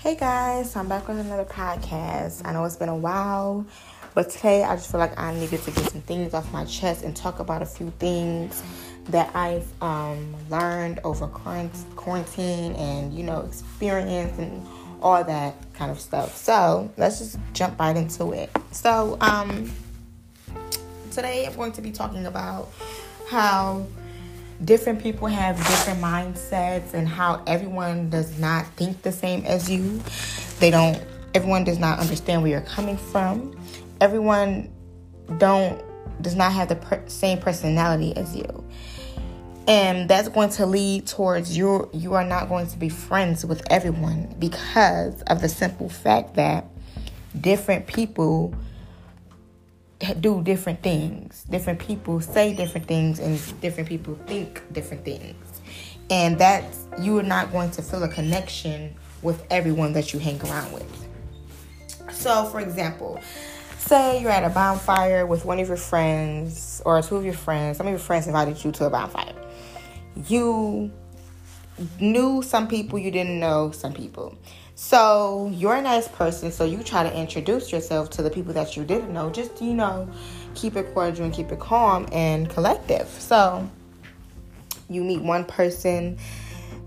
Hey guys, I'm back with another podcast. I know it's been a while, but today I just feel like I needed to get some things off my chest and talk about a few things that I've um, learned over quarantine and you know experience and all that kind of stuff. So let's just jump right into it. So um, today I'm going to be talking about how different people have different mindsets and how everyone does not think the same as you. They don't everyone does not understand where you're coming from. Everyone don't does not have the per- same personality as you. And that's going to lead towards you you are not going to be friends with everyone because of the simple fact that different people do different things. Different people say different things, and different people think different things. And that's you are not going to feel a connection with everyone that you hang around with. So, for example, say you're at a bonfire with one of your friends or two of your friends. Some of your friends invited you to a bonfire. You knew some people, you didn't know some people. So you're a nice person, so you try to introduce yourself to the people that you didn't know. Just, you know, keep it cordial and keep it calm and collective. So you meet one person,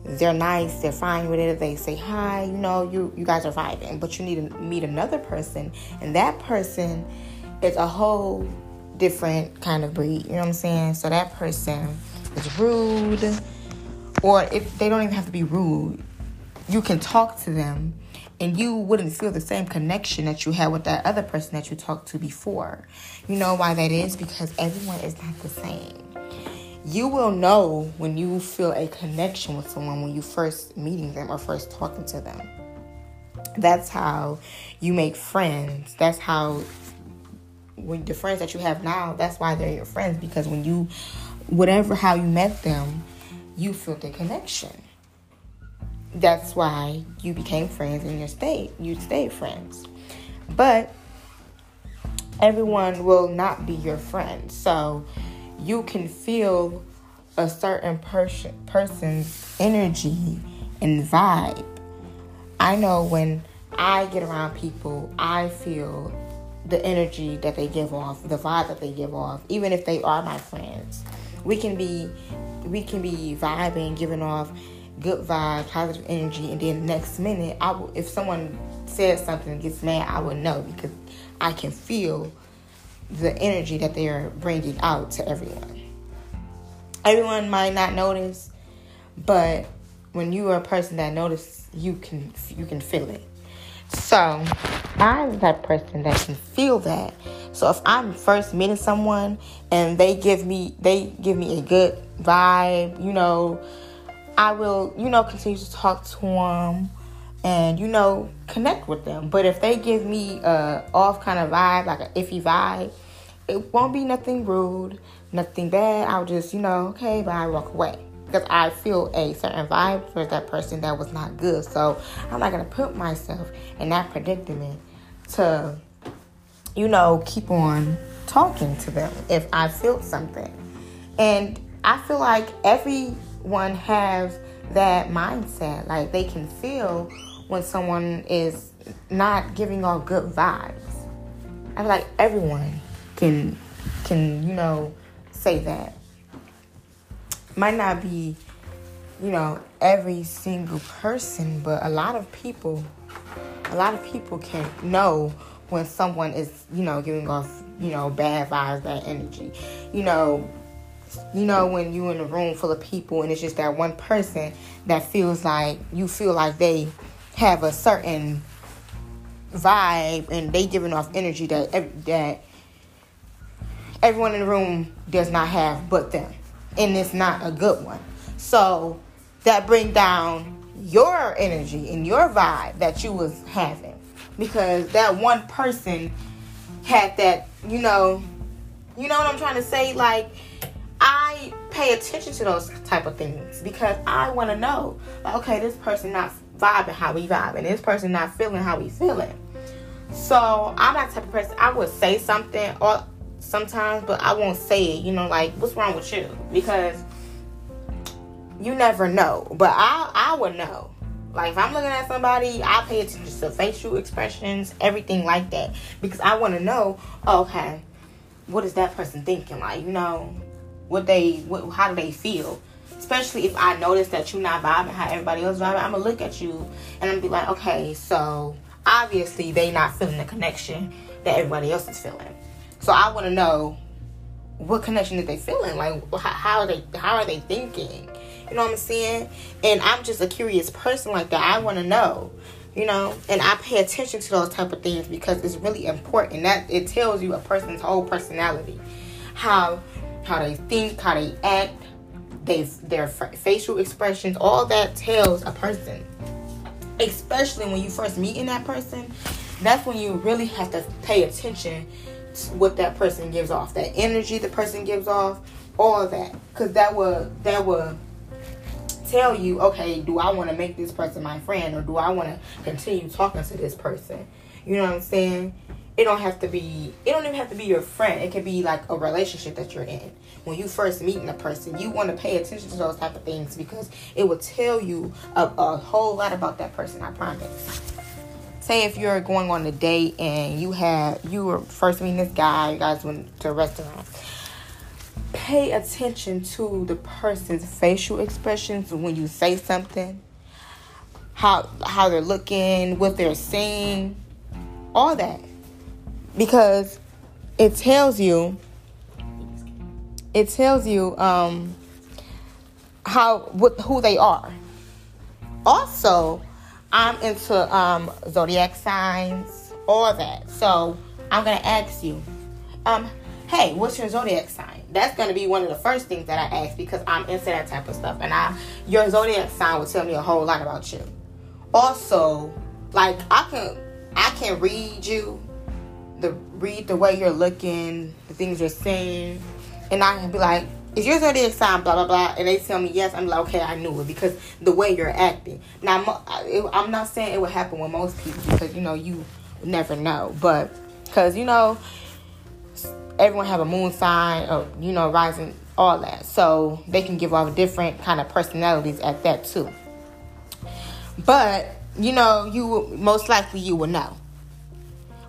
they're nice, they're fine with it, they say hi, you know, you, you guys are vibing. But you need to meet another person, and that person is a whole different kind of breed. You know what I'm saying? So that person is rude, or if they don't even have to be rude you can talk to them and you wouldn't feel the same connection that you had with that other person that you talked to before. You know why that is? Because everyone is not the same. You will know when you feel a connection with someone when you first meeting them or first talking to them. That's how you make friends. That's how when the friends that you have now, that's why they're your friends because when you whatever how you met them, you feel the connection. That's why you became friends and you stayed you stayed friends. But everyone will not be your friend. So you can feel a certain person person's energy and vibe. I know when i get around people i feel the energy that they give off the vibe that they give off even if they are my friends. We can be we can be vibing giving off good vibes, positive energy, and then the next minute, I will, if someone says something and gets mad, I will know because I can feel the energy that they are bringing out to everyone. Everyone might not notice, but when you are a person that notices, you can you can feel it. So I'm that person that can feel that. So if I'm first meeting someone and they give me they give me a good vibe, you know, I will, you know, continue to talk to them and, you know, connect with them. But if they give me a off kind of vibe, like an iffy vibe, it won't be nothing rude, nothing bad. I'll just, you know, okay, bye, I walk away. Because I feel a certain vibe for that person that was not good. So I'm not to put myself in that predicament to, you know, keep on talking to them if I feel something. And I feel like every one has that mindset. Like they can feel when someone is not giving off good vibes. I feel like everyone can can, you know, say that. Might not be, you know, every single person, but a lot of people a lot of people can know when someone is, you know, giving off, you know, bad vibes, bad energy. You know, you know when you're in a room full of people and it's just that one person that feels like you feel like they have a certain vibe and they giving off energy that that everyone in the room does not have but them and it's not a good one so that bring down your energy and your vibe that you was having because that one person had that you know you know what i'm trying to say like I pay attention to those type of things because I want to know, like, okay, this person not vibing how we vibing, this person not feeling how we feeling. So I'm that type of person. I would say something or sometimes, but I won't say it. You know, like what's wrong with you? Because you never know. But I I would know Like if I'm looking at somebody, I pay attention to facial expressions, everything like that, because I want to know. Oh, okay, what is that person thinking? Like you know, what they, what, how do they feel? Especially if I notice that you're not vibing how everybody else vibing, I'm gonna look at you and I'm be like, okay, so obviously they not feeling the connection that everybody else is feeling. So I want to know what connection is they feeling? Like how, how are they how are they thinking? You know what I'm saying? And I'm just a curious person like that. I want to know, you know, and I pay attention to those type of things because it's really important. That it tells you a person's whole personality, how how they think, how they act, they their facial expressions, all that tells a person. Especially when you first meeting that person, that's when you really have to pay attention to what that person gives off, that energy the person gives off, all of that, because that will that will tell you, okay, do I want to make this person my friend or do I want to continue talking to this person? You know what I'm saying? It don't have to be. It don't even have to be your friend. It can be like a relationship that you're in. When you first meeting a person, you want to pay attention to those type of things because it will tell you a, a whole lot about that person. I promise say if you're going on a date and you have you were first meeting this guy, you guys went to a restaurant. Pay attention to the person's facial expressions when you say something. How how they're looking, what they're saying, all that. Because it tells you it tells you um how what who they are. Also, I'm into um, zodiac signs, all that. So I'm gonna ask you, um, hey, what's your zodiac sign? That's gonna be one of the first things that I ask because I'm into that type of stuff, and I your zodiac sign will tell me a whole lot about you. Also, like I can I can read you, the read the way you're looking, the things you're saying, and I can be like, is your zodiac sign blah blah blah? And they tell me yes. I'm like okay i knew it because the way you're acting. Now i'm not saying it would happen with most people because you know you never know. But because you know everyone have a moon sign or you know rising all that so they can give off different kind of personalities at that too but you know you most likely you will know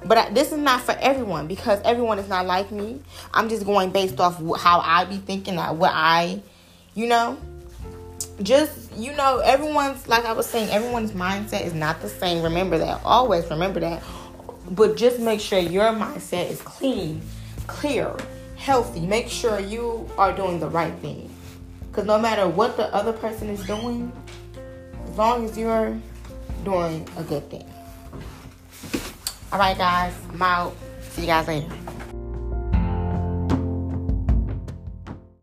but I, this is not for everyone because everyone is not like me. I'm just going based off how I be thinking, what I, you know, just you know, everyone's like I was saying, everyone's mindset is not the same. Remember that. Always remember that. But just make sure your mindset is clean, clear, healthy. Make sure you are doing the right thing. Because no matter what the other person is doing, as long as you're doing a good thing. All right, guys, I'm out. See you guys later.